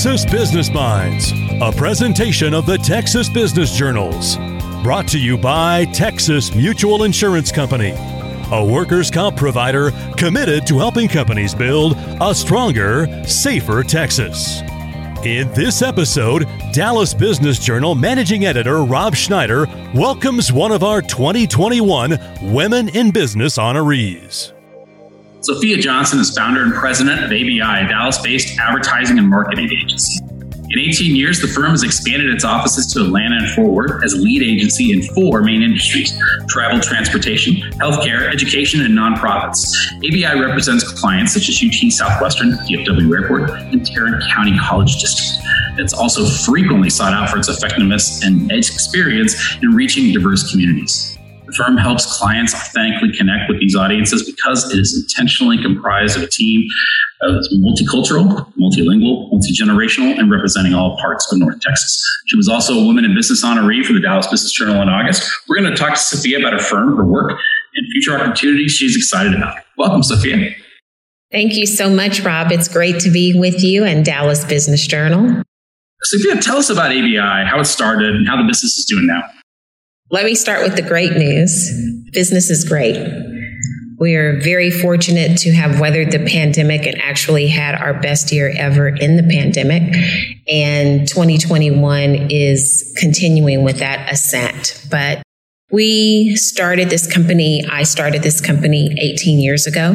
Texas Business Minds, a presentation of the Texas Business Journals. Brought to you by Texas Mutual Insurance Company, a workers' comp provider committed to helping companies build a stronger, safer Texas. In this episode, Dallas Business Journal managing editor Rob Schneider welcomes one of our 2021 Women in Business honorees. Sophia Johnson is founder and president of ABI, a Dallas based advertising and marketing agency. In 18 years, the firm has expanded its offices to Atlanta and Fort Worth as a lead agency in four main industries travel, transportation, healthcare, education, and nonprofits. ABI represents clients such as UT Southwestern, DFW Airport, and Tarrant County College District. It's also frequently sought out for its effectiveness and experience in reaching diverse communities. The firm helps clients authentically connect with these audiences because it is intentionally comprised of a team that's multicultural, multilingual, multi-generational, and representing all parts of North Texas. She was also a Women in Business honoree for the Dallas Business Journal in August. We're going to talk to Sophia about her firm, her work, and future opportunities she's excited about. Welcome, Sophia. Thank you so much, Rob. It's great to be with you and Dallas Business Journal. Sophia, tell us about ABI, how it started, and how the business is doing now. Let me start with the great news. Business is great. We are very fortunate to have weathered the pandemic and actually had our best year ever in the pandemic. And 2021 is continuing with that ascent. But we started this company, I started this company 18 years ago.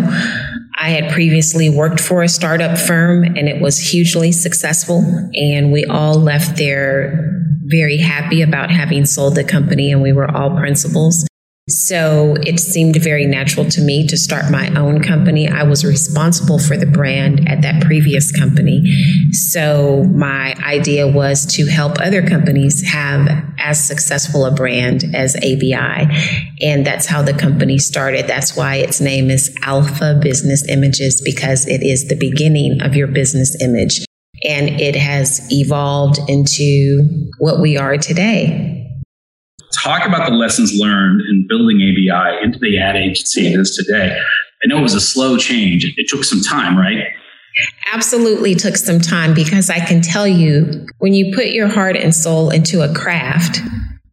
I had previously worked for a startup firm and it was hugely successful. And we all left there very happy about having sold the company, and we were all principals. So it seemed very natural to me to start my own company. I was responsible for the brand at that previous company. So my idea was to help other companies have as successful a brand as ABI. And that's how the company started. That's why its name is Alpha Business Images, because it is the beginning of your business image and it has evolved into what we are today. Talk about the lessons learned in building ABI into the ad agency it is today. I know it was a slow change. It took some time, right? Absolutely took some time because I can tell you when you put your heart and soul into a craft,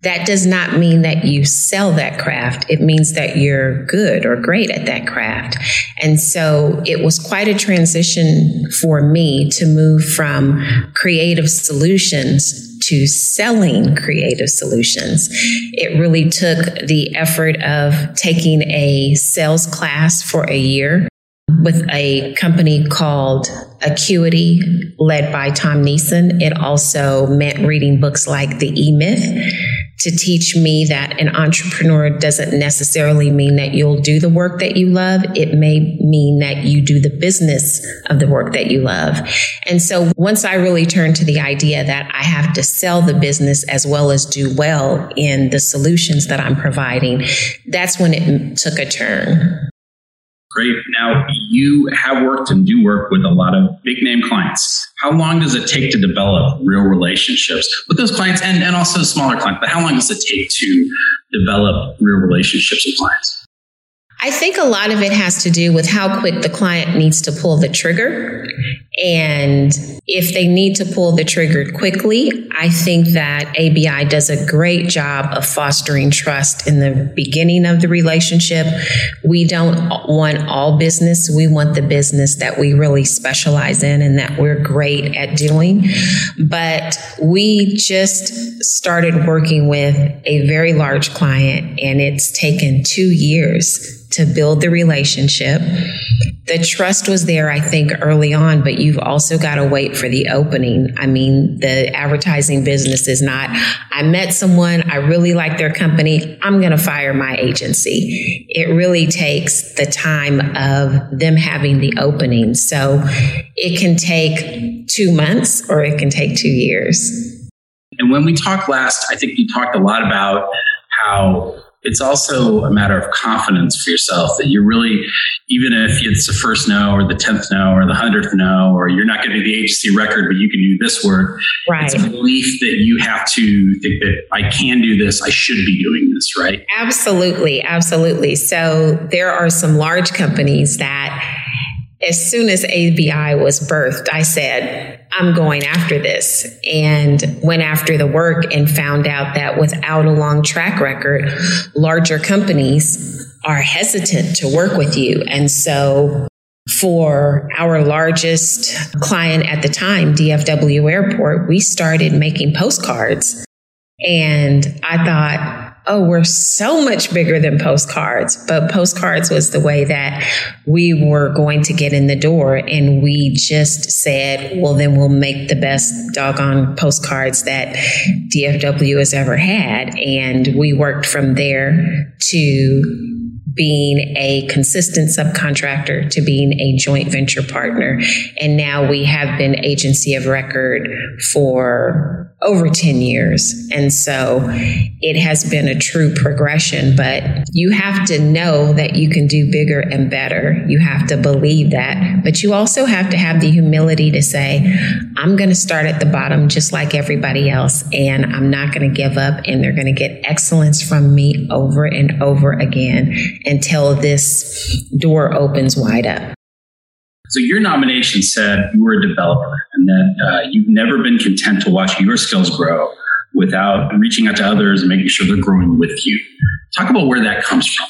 that does not mean that you sell that craft. It means that you're good or great at that craft. And so it was quite a transition for me to move from creative solutions to selling creative solutions. It really took the effort of taking a sales class for a year with a company called Acuity, led by Tom Neeson. It also meant reading books like The E Myth to teach me that an entrepreneur doesn't necessarily mean that you'll do the work that you love. It may mean that you do the business of the work that you love. And so once I really turned to the idea that I have to sell the business as well as do well in the solutions that I'm providing, that's when it took a turn. Great. Now, you have worked and do work with a lot of big name clients. How long does it take to develop real relationships with those clients and, and also smaller clients? But how long does it take to develop real relationships with clients? I think a lot of it has to do with how quick the client needs to pull the trigger. And if they need to pull the trigger quickly, I think that ABI does a great job of fostering trust in the beginning of the relationship. We don't want all business. We want the business that we really specialize in and that we're great at doing. But we just started working with a very large client and it's taken two years to build the relationship. The trust was there, I think, early on, but you've also got to wait for the opening. I mean, the advertising business is not, I met someone, I really like their company, I'm going to fire my agency. It really takes the time of them having the opening. So it can take two months or it can take two years. And when we talked last, I think you talked a lot about how it's also a matter of confidence for yourself that you're really, even if it's the first no or the 10th no or the 100th no, or you're not going to be the agency record, but you can do this work. Right. It's a belief that you have to think that I can do this, I should be doing this, right? Absolutely. Absolutely. So there are some large companies that as soon as ABI was birthed, I said, I'm going after this and went after the work and found out that without a long track record, larger companies are hesitant to work with you. And so for our largest client at the time, DFW Airport, we started making postcards. And I thought, oh, we're so much bigger than postcards. But postcards was the way that we were going to get in the door. And we just said, well, then we'll make the best doggone postcards that DFW has ever had. And we worked from there to being a consistent subcontractor to being a joint venture partner. And now we have been agency of record for over 10 years. And so it has been a true progression, but you have to know that you can do bigger and better. You have to believe that, but you also have to have the humility to say, I'm going to start at the bottom just like everybody else, and I'm not going to give up, and they're going to get excellence from me over and over again until this door opens wide up. So your nomination said you were a developer and that uh, you've never been content to watch your skills grow without reaching out to others and making sure they're growing with you. Talk about where that comes from.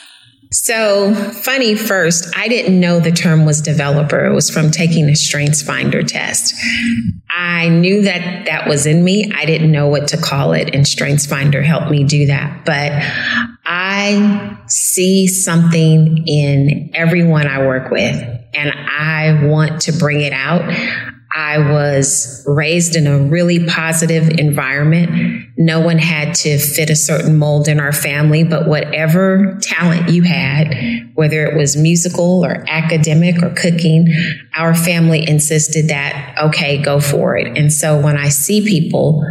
So, funny first, I didn't know the term was developer. It was from taking a Strengths Finder test. I knew that that was in me. I didn't know what to call it, and Strengths Finder helped me do that. But I see something in everyone I work with, and I want to bring it out. I was raised in a really positive environment. No one had to fit a certain mold in our family, but whatever talent you had, whether it was musical or academic or cooking, our family insisted that, okay, go for it. And so when I see people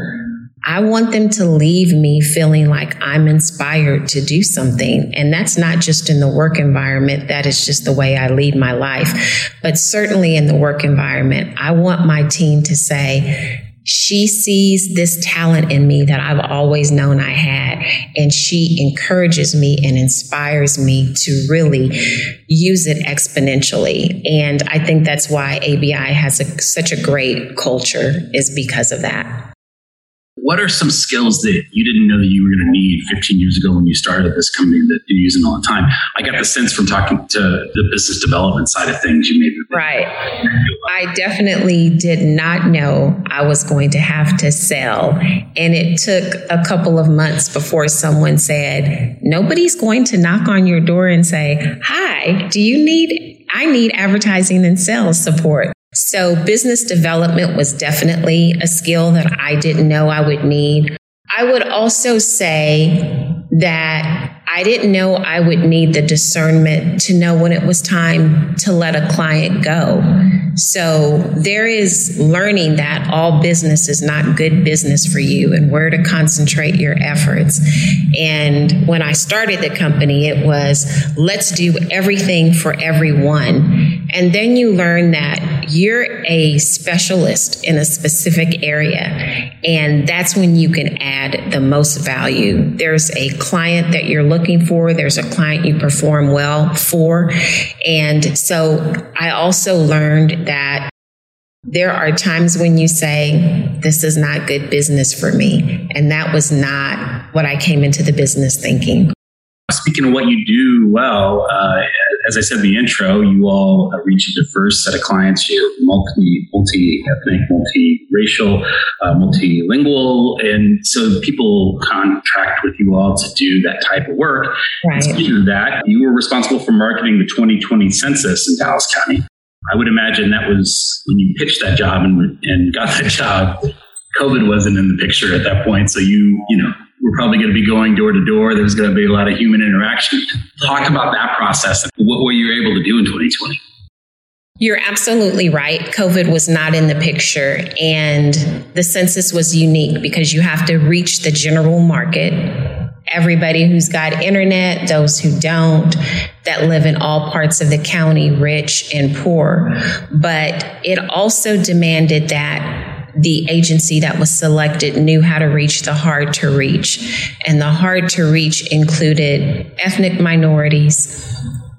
I want them to leave me feeling like I'm inspired to do something. And that's not just in the work environment. That is just the way I lead my life. But certainly in the work environment, I want my team to say, she sees this talent in me that I've always known I had, and she encourages me and inspires me to really use it exponentially. And I think that's why ABI has a, such a great culture, is because of that. What are some skills that you didn't know that you were going to need 15 years ago when you started this company that you're using all the time? I got the sense from talking to the business development side of things, you maybe. Right. I definitely did not know I was going to have to sell. And it took a couple of months before someone said, nobody's going to knock on your door and say, hi, do you need, I need advertising and sales support. So business development was definitely a skill that I didn't know I would need. I would also say that I didn't know I would need the discernment to know when it was time to let a client go. So there is learning that all business is not good business for you and where to concentrate your efforts. And when I started the company, it was let's do everything for everyone. And then you learn that you're a specialist in a specific area. And that's when you can add the most value. There's a client that you're looking for, there's a client you perform well for. And so I also learned that there are times when you say, This is not good business for me. And that was not what I came into the business thinking. Speaking of what you do well, uh, as I said in the intro, you all reach a diverse set of clients. You're multi, multi-ethnic, multi-racial, uh, multilingual, and so people contract with you all to do that type of work. Right. Speaking of that, you were responsible for marketing the 2020 census in Dallas County. I would imagine that was when you pitched that job and, and got that job. COVID wasn't in the picture at that point, so you you know we're probably going to be going door to door. There's going to be a lot of human interaction. Talk about that process. What were you able to do in 2020? You're absolutely right. COVID was not in the picture, and the census was unique because you have to reach the general market. Everybody who's got internet, those who don't, that live in all parts of the county, rich and poor. But it also demanded that the agency that was selected knew how to reach the hard to reach. And the hard to reach included ethnic minorities,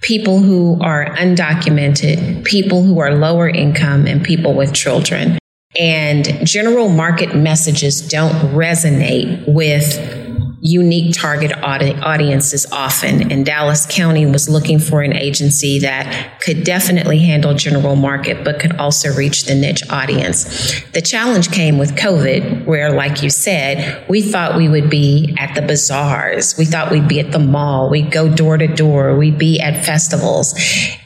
people who are undocumented, people who are lower income, and people with children. And general market messages don't resonate with unique target audi- audiences often. And Dallas County was looking for an agency that could definitely handle general market, but could also reach the niche audience. The challenge came with COVID, where, like you said, we thought we would be at the bazaars. We thought we'd be at the mall. We'd go door to door. We'd be at festivals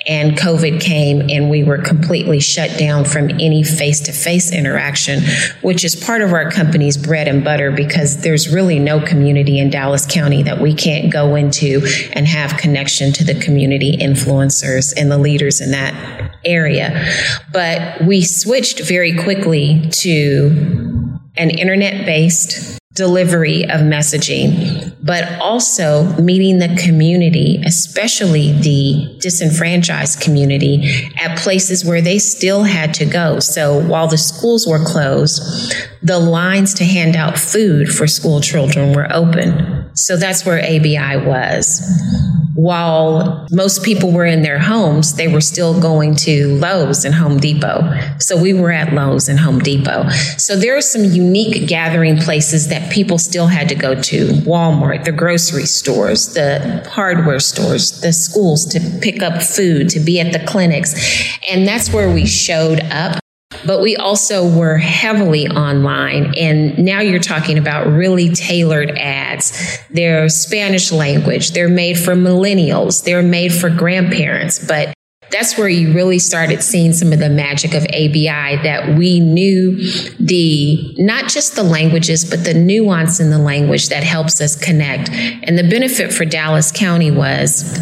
and COVID came and we were completely shut down from any face to face interaction, which is part of our company's bread and butter because there's really no community in Dallas County that we can't go into and have connection to the community influencers and the leaders in that area. But we switched very quickly to an internet based delivery of messaging, but also meeting the community, especially the disenfranchised community, at places where they still had to go. So while the schools were closed, the lines to hand out food for school children were open. So that's where ABI was while most people were in their homes, they were still going to Lowe's and Home Depot. So we were at Lowe's and Home Depot. So there are some unique gathering places that people still had to go to Walmart, the grocery stores, the hardware stores, the schools to pick up food, to be at the clinics. And that's where we showed up but we also were heavily online. And now you're talking about really tailored ads. They're Spanish language, they're made for millennials, they're made for grandparents. But that's where you really started seeing some of the magic of ABI that we knew the not just the languages, but the nuance in the language that helps us connect. And the benefit for Dallas County was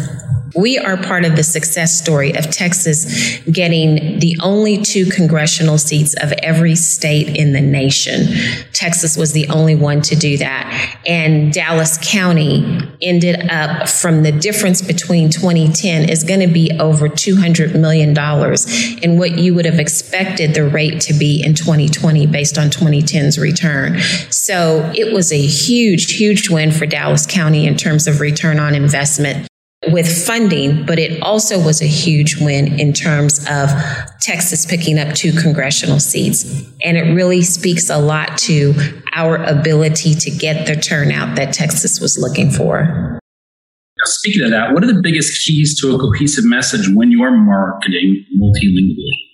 we are part of the success story of Texas getting the only two congressional seats of every state in the nation. Texas was the only one to do that. And Dallas County ended up from the difference between 2010 is going to be over $200 million in what you would have expected the rate to be in 2020 based on 2010's return. So it was a huge, huge win for Dallas County in terms of return on investment with funding, but it also was a huge win in terms of Texas picking up two congressional seats. And it really speaks a lot to our ability to get the turnout that Texas was looking for. Now, speaking of that, what are the biggest keys to a cohesive message when you are marketing multilingually?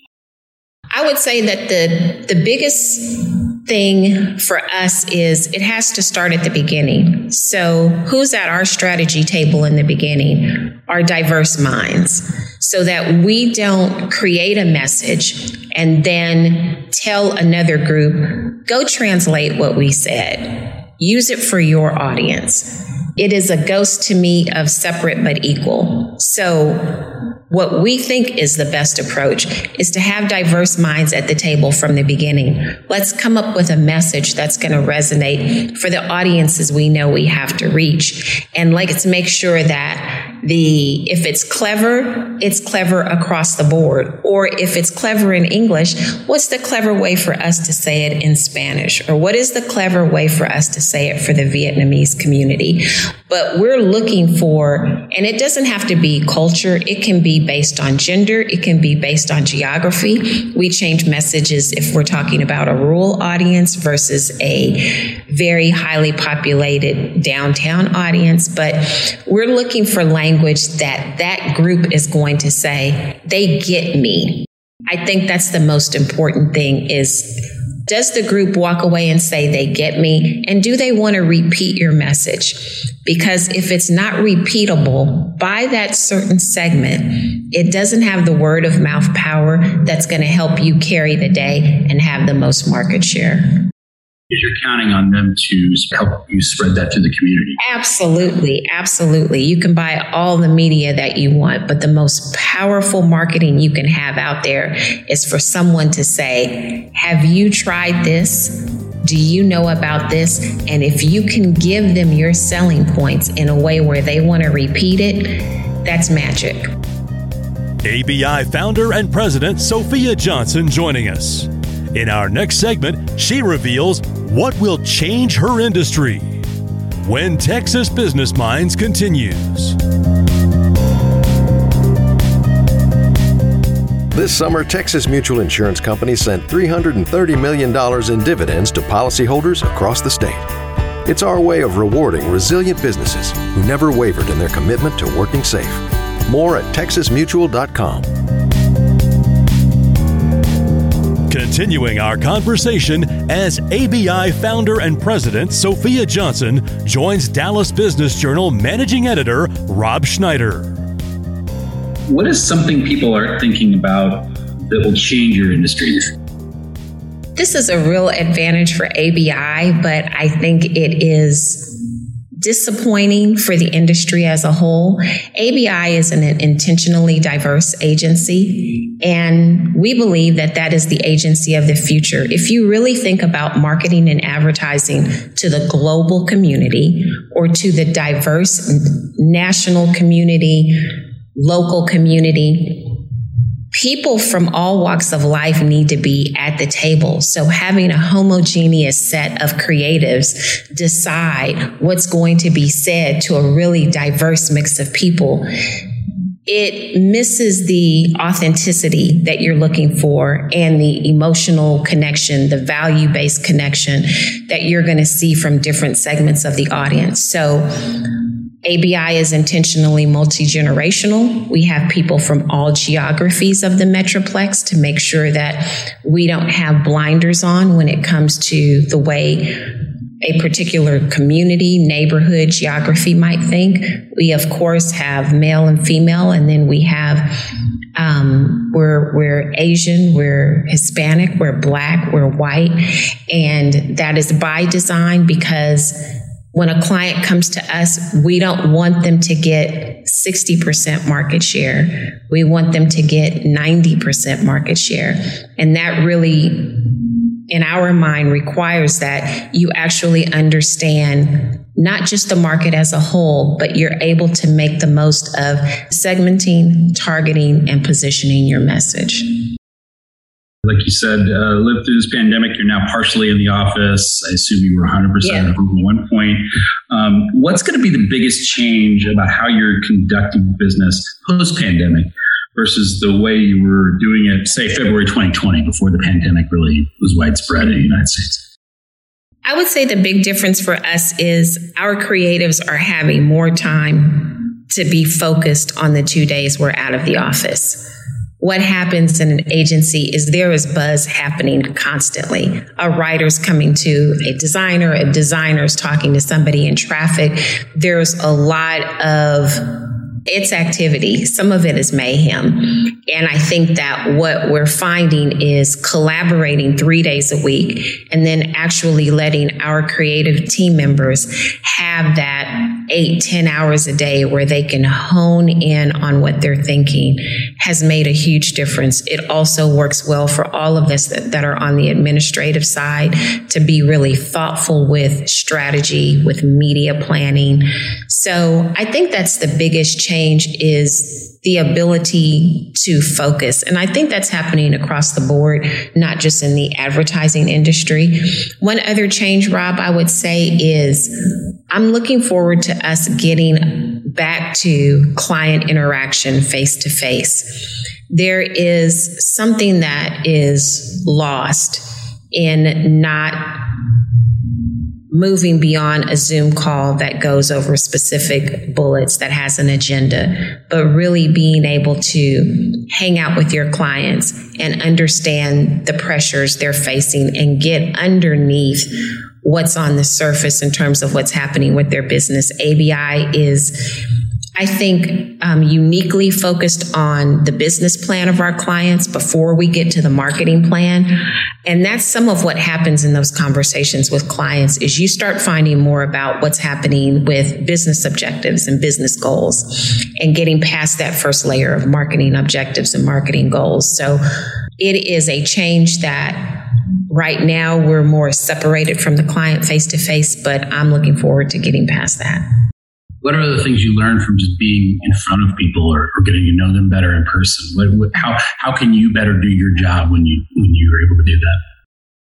I would say that the the biggest thing for us is it has to start at the beginning. So, who's at our strategy table in the beginning? Our diverse minds. So that we don't create a message and then tell another group, go translate what we said. Use it for your audience. It is a ghost to me of separate but equal. So, what we think is the best approach is to have diverse minds at the table from the beginning. Let's come up with a message that's going to resonate for the audiences we know we have to reach. And let's make sure that the if it's clever it's clever across the board. Or if it's clever in english what's the clever way for us to say it in spanish? Or what is the clever way for us to say it for the vietnamese community? But we're looking for and it doesn't have to be culture. It can be based on gender. It can be based on geography. We change messages if we're talking about a rural audience versus a very highly populated downtown audience. But we're looking for language language that that group is going to say, they get me. I think that's the most important thing is does the group walk away and say they get me? And do they want to repeat your message? Because if it's not repeatable by that certain segment, it doesn't have the word of mouth power that's going to help you carry the day and have the most market share you're counting on them to help you spread that to the community. Absolutely. Absolutely. You can buy all the media that you want, but the most powerful marketing you can have out there is for someone to say, Have you tried this? Do you know about this? And if you can give them your selling points in a way where they want to repeat it, that's magic. ABI founder and president Sophia Johnson joining us. In our next segment, she reveals what will change her industry? When Texas Business Minds continues. This summer, Texas Mutual Insurance Company sent $330 million in dividends to policyholders across the state. It's our way of rewarding resilient businesses who never wavered in their commitment to working safe. More at texasmutual.com. Continuing our conversation as ABI founder and president Sophia Johnson joins Dallas Business Journal managing editor Rob Schneider. What is something people aren't thinking about that will change your industry? This is a real advantage for ABI, but I think it is disappointing for the industry as a whole. ABI is an intentionally diverse agency, and we believe that that is the agency of the future. If you really think about marketing and advertising to the global community or to the diverse national community, local community, people from all walks of life need to be at the table. So having a homogeneous set of creatives decide what's going to be said to a really diverse mix of people it misses the authenticity that you're looking for and the emotional connection, the value based connection that you're going to see from different segments of the audience. So, ABI is intentionally multi generational. We have people from all geographies of the Metroplex to make sure that we don't have blinders on when it comes to the way a particular community, neighborhood, geography might think. We, of course, have male and female, and then we have um, we're we're Asian, we're Hispanic, we're Black, we're white, and that is by design because when a client comes to us, we don't want them to get 60% market share. We want them to get 90% market share. And that really, in our mind, requires that you actually understand not just the market as a whole, but you're able to make the most of segmenting, targeting, and positioning your message like you said, uh, lived through this pandemic. You're now partially in the office. I assume you were 100% yeah. at one point. Um, what's going to be the biggest change about how you're conducting business post pandemic versus the way you were doing it, say, February 2020, before the pandemic really was widespread in the United States? I would say the big difference for us is our creatives are having more time to be focused on the two days we're out of the office what happens in an agency is there is buzz happening constantly. A writer's coming to a designer, a designer's talking to somebody in traffic. There's a lot of it's activity. Some of it is mayhem. And I think that what we're finding is collaborating three days a week and then actually letting our creative team members have that eight, ten hours a day where they can hone in on what they're thinking has made a huge difference. It also works well for all of us that, that are on the administrative side to be really thoughtful with strategy, with media planning. So I think that's the biggest change is the ability to focus. And I think that's happening across the board, not just in the advertising industry. One other change, Rob, I would say is I'm looking forward to us getting back to client interaction face to face. There is something that is lost in not moving beyond a Zoom call that goes over specific bullets that has an agenda, but really being able to hang out with your clients and understand the pressures they're facing and get underneath what's on the surface in terms of what's happening with their business. ABI is I think um, uniquely focused on the business plan of our clients before we get to the marketing plan. And that's some of what happens in those conversations with clients is you start finding more about what's happening with business objectives and business goals and getting past that first layer of marketing objectives and marketing goals. So it is a change that right now we're more separated from the client face to face, but I'm looking forward to getting past that what are the things you learn from just being in front of people or, or getting to know them better in person? What, what, how how can you better do your job when you when you're able to do that?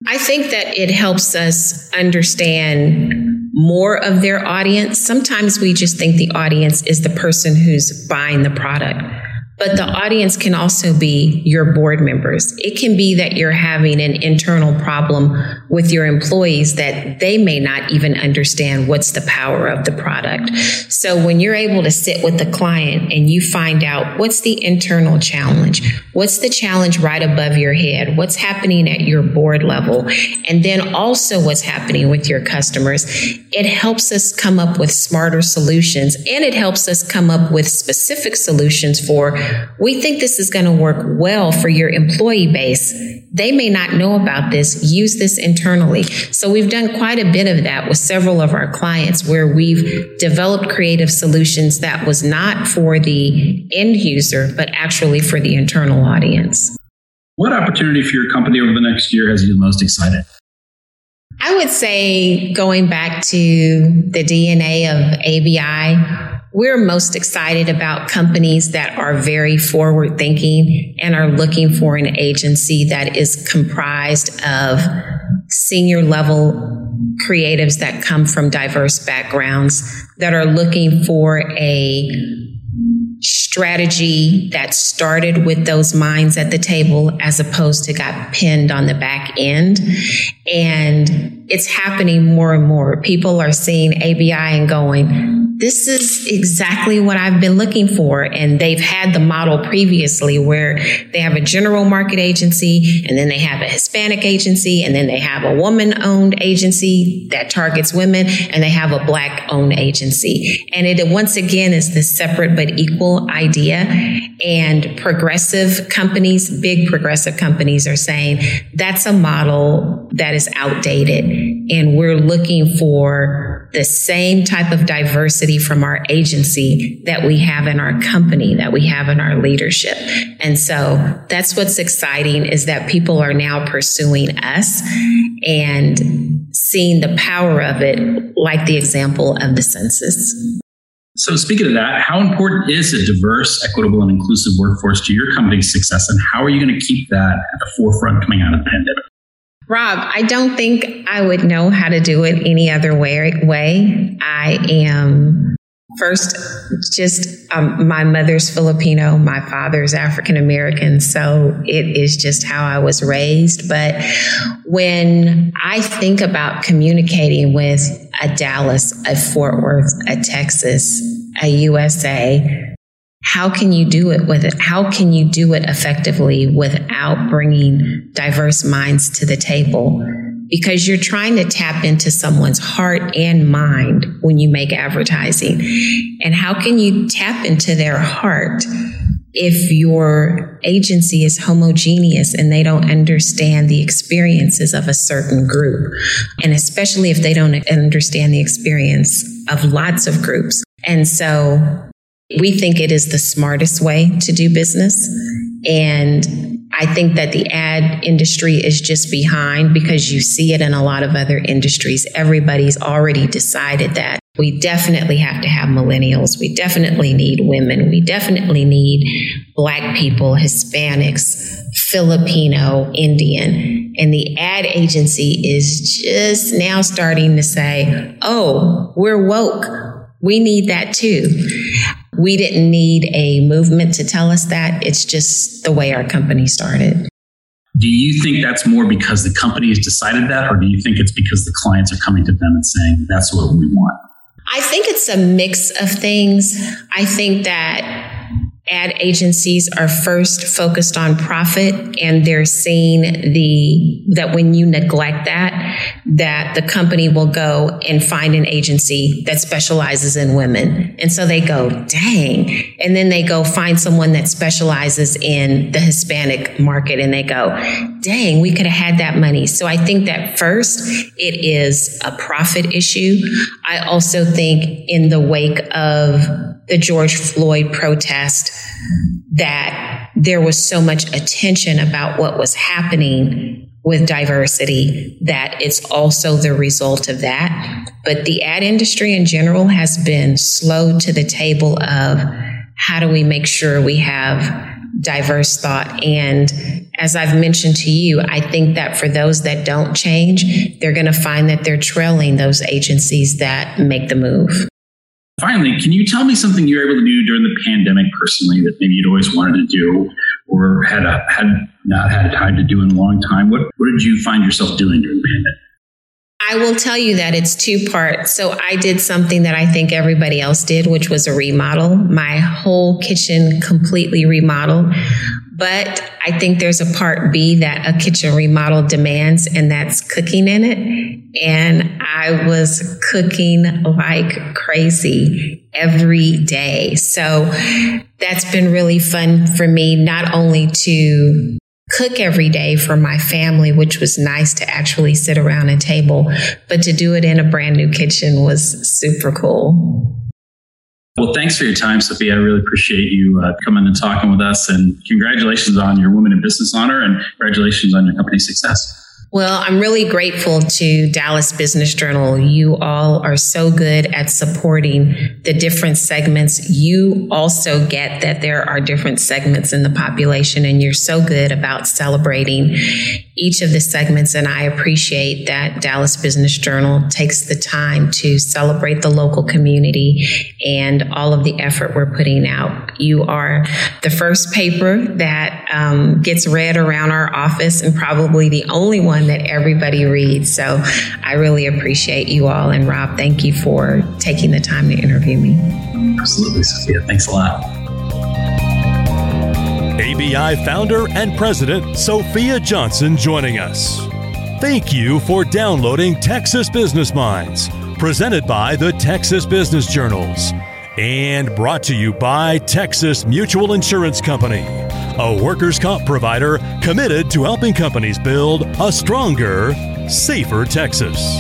I think that it helps us understand more of their audience. Sometimes we just think the audience is the person who's buying the product. But the audience can also be your board members. It can be that you're having an internal problem with your employees that they may not even understand what's the power of the product. So when you're able to sit with the client and you find out what's the internal challenge, what's the challenge right above your head, what's happening at your board level, and then also what's happening with your customers, it helps us come up with smarter solutions and it helps us come up with specific solutions for we think this is going to work well for your employee base. They may not know about this. Use this internally. So we've done quite a bit of that with several of our clients where we've developed creative solutions that was not for the end user, but actually for the internal audience. What opportunity for your company over the next year has you most excited? I would say going back to the DNA of ABI, we're most excited about companies that are very forward thinking and are looking for an agency that is comprised of senior level creatives that come from diverse backgrounds that are looking for a strategy that started with those minds at the table as opposed to got pinned on the back end. And it's happening more and more. People are seeing ABI and going, this is exactly what I've been looking for. And they've had the model previously where they have a general market agency and then they have a Hispanic agency and then they have a woman owned agency that targets women and they have a black owned agency. And it once again is this separate but equal idea. And progressive companies, big progressive companies are saying that's a model that is outdated. And we're looking for the same type of diversity from our agency that we have in our company, that we have in our leadership. And so that's what's exciting is that people are now pursuing us and seeing the power of it, like the example of the census. So, speaking of that, how important is a diverse, equitable, and inclusive workforce to your company's success, and how are you going to keep that at the forefront coming out of the pandemic? Rob, I don't think I would know how to do it any other way. way. I am first just um, my mother's Filipino, my father's African American, so it is just how I was raised. But when I think about communicating with a Dallas, a Fort Worth, a Texas, a USA, how can you do it with it? How can you do it effectively without bringing diverse minds to the table? Because you're trying to tap into someone's heart and mind when you make advertising. And how can you tap into their heart if your agency is homogeneous and they don't understand the experiences of a certain group? And especially if they don't understand the experience of lots of groups. And so we think it is the smartest way to do business. And I think that the ad industry is just behind because you see it in a lot of other industries. Everybody's already decided that. We definitely have to have millennials. We definitely need women. We definitely need Black people, Hispanics, Filipino, Indian. And the ad agency is just now starting to say, oh, we're woke. We need that too. We didn't need a movement to tell us that. It's just the way our company started. Do you think that's more because the company has decided that, or do you think it's because the clients are coming to them and saying, that's what we want? I think it's a mix of things. I think that ad agencies are first focused on profit and they're seeing the that when you neglect that that the company will go and find an agency that specializes in women. And so they go dang. And then they go find someone that specializes in the hispanic market and they go dang we could have had that money. So i think that first it is a profit issue. I also think in the wake of the George Floyd protest that there was so much attention about what was happening with diversity that it's also the result of that. But the ad industry in general has been slow to the table of how do we make sure we have diverse thought. And as I've mentioned to you, I think that for those that don't change, they're going to find that they're trailing those agencies that make the move. Finally, can you tell me something you were able to do during the pandemic personally that maybe you'd always wanted to do or had a, had not had time to do in a long time? What what did you find yourself doing during the pandemic? I will tell you that it's two parts. So I did something that I think everybody else did, which was a remodel. My whole kitchen completely remodeled. But I think there's a part B that a kitchen remodel demands, and that's cooking in it. And I was cooking like crazy every day. So that's been really fun for me, not only to cook every day for my family, which was nice to actually sit around a table, but to do it in a brand new kitchen was super cool. Well, thanks for your time, Sophia. I really appreciate you uh, coming and talking with us. And congratulations on your Women in Business honor and congratulations on your company's success. Well, I'm really grateful to Dallas Business Journal. You all are so good at supporting the different segments. You also get that there are different segments in the population, and you're so good about celebrating each of the segments. And I appreciate that Dallas Business Journal takes the time to celebrate the local community and all of the effort we're putting out. You are the first paper that um, gets read around our office, and probably the only one that everybody reads. So I really appreciate you all. And Rob, thank you for taking the time to interview me. Absolutely, Sophia. Thanks a lot. ABI founder and president Sophia Johnson joining us. Thank you for downloading Texas Business Minds, presented by the Texas Business Journals and brought to you by Texas Mutual Insurance Company a workers' comp provider committed to helping companies build a stronger, safer Texas.